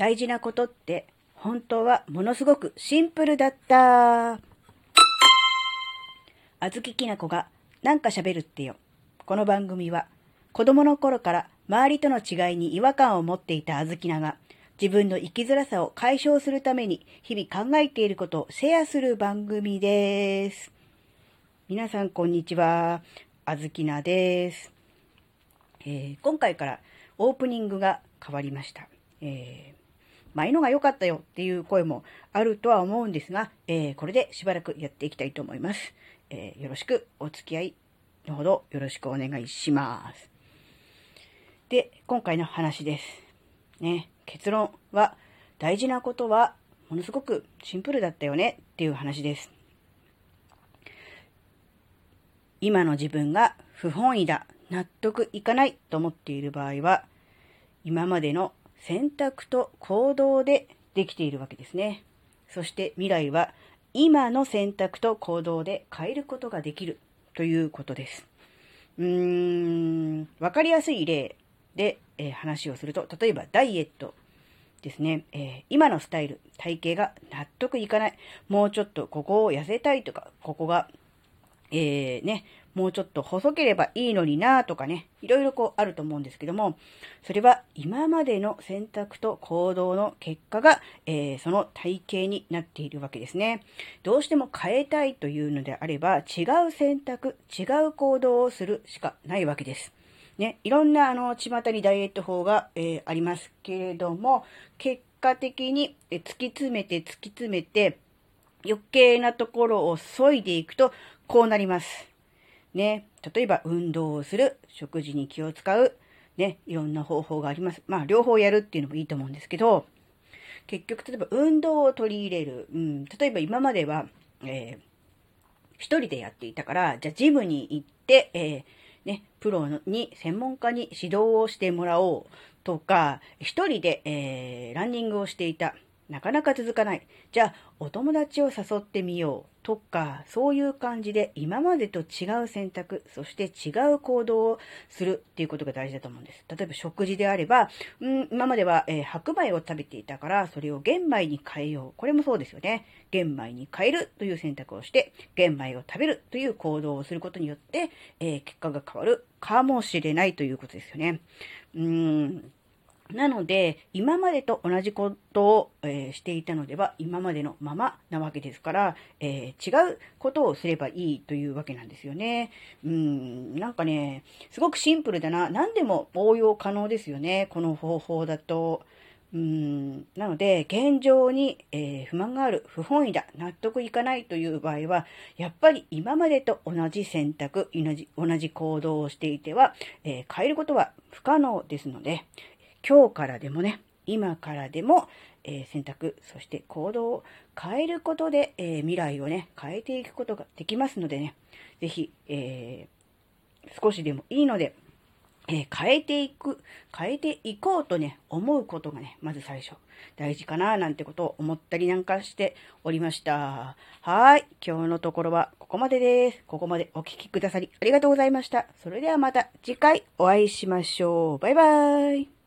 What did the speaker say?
大事なことって本当はものすごくシンプルだった。あずききなこがなんか喋るってよ。この番組は子供の頃から周りとの違いに違和感を持っていたあずきなが自分の生きづらさを解消するために日々考えていることをシェアする番組です。皆さんこんにちは。あずきなです。えー今回からオープニングが変わりました。えー前のが良かったよっていう声もあるとは思うんですが、えーこれでしばらくやっていきたいと思います。えーよろしくお付き合いのほどよろしくお願いします。で、今回の話です。ね、結論は大事なことはものすごくシンプルだったよねっていう話です。今の自分が不本意だ、納得いかないと思っている場合は、今までの選択と行動でできているわけですね。そして未来は今の選択と行動で変えることができるということです。うーん、わかりやすい例で、えー話をすると、例えばダイエットですね、えー今のスタイル、体型が納得いかない。もうちょっとここを痩せたいとか、ここがえーね、もうちょっと細ければいいのになとかね、いろいろこうあると思うんですけども、それは今までの選択と行動の結果が、えーその体型になっているわけですね。どうしても変えたいというのであれば、違う選択、違う行動をするしかないわけです。ね、いろんなあの巷にダイエット法が、えーありますけれども、結果的に突き詰めて突き詰めて、余計なところを削いでいくと、こうなります。ね。例えば、運動をする、食事に気を使う、ね。いろんな方法があります。まあ、両方やるっていうのもいいと思うんですけど、結局、例えば、運動を取り入れる。うん。例えば、今までは、えー一人でやっていたから、じゃあ、ジムに行って、えーね、プロに、専門家に指導をしてもらおうとか、一人で、えーランニングをしていた。なかなか続かない。じゃあ、お友達を誘ってみよう。とか、そういう感じで今までと違う選択、そして違う行動をするっていうことが大事だと思うんです。例えば食事であれば、うん、今までは、えー白米を食べていたから、それを玄米に変えよう。これもそうですよね。玄米に変えるという選択をして、玄米を食べるという行動をすることによって、えー結果が変わるかもしれないということですよね。うん。なので、今までと同じことを、えーしていたのでは、今までのままなわけですから、えー違うことをすればいいというわけなんですよね。うん、なんかね、すごくシンプルだな。何でも応用可能ですよね。この方法だと。うん、なので、現状に、えー不満がある、不本意だ、納得いかないという場合は、やっぱり今までと同じ選択、同じ同じ行動をしていては、えー変えることは不可能ですので、今日からでもね、今からでも、えー選択、そして行動を変えることで、えー未来をね、変えていくことができますのでね、ぜひ、えー少しでもいいので、え変えていく、変えていこうとね、思うことがね、まず最初、大事かな、なんてことを思ったりなんかしておりました。はい。今日のところはここまでです。ここまでお聞きくださりありがとうございました。それではまた次回お会いしましょう。バイバーイ。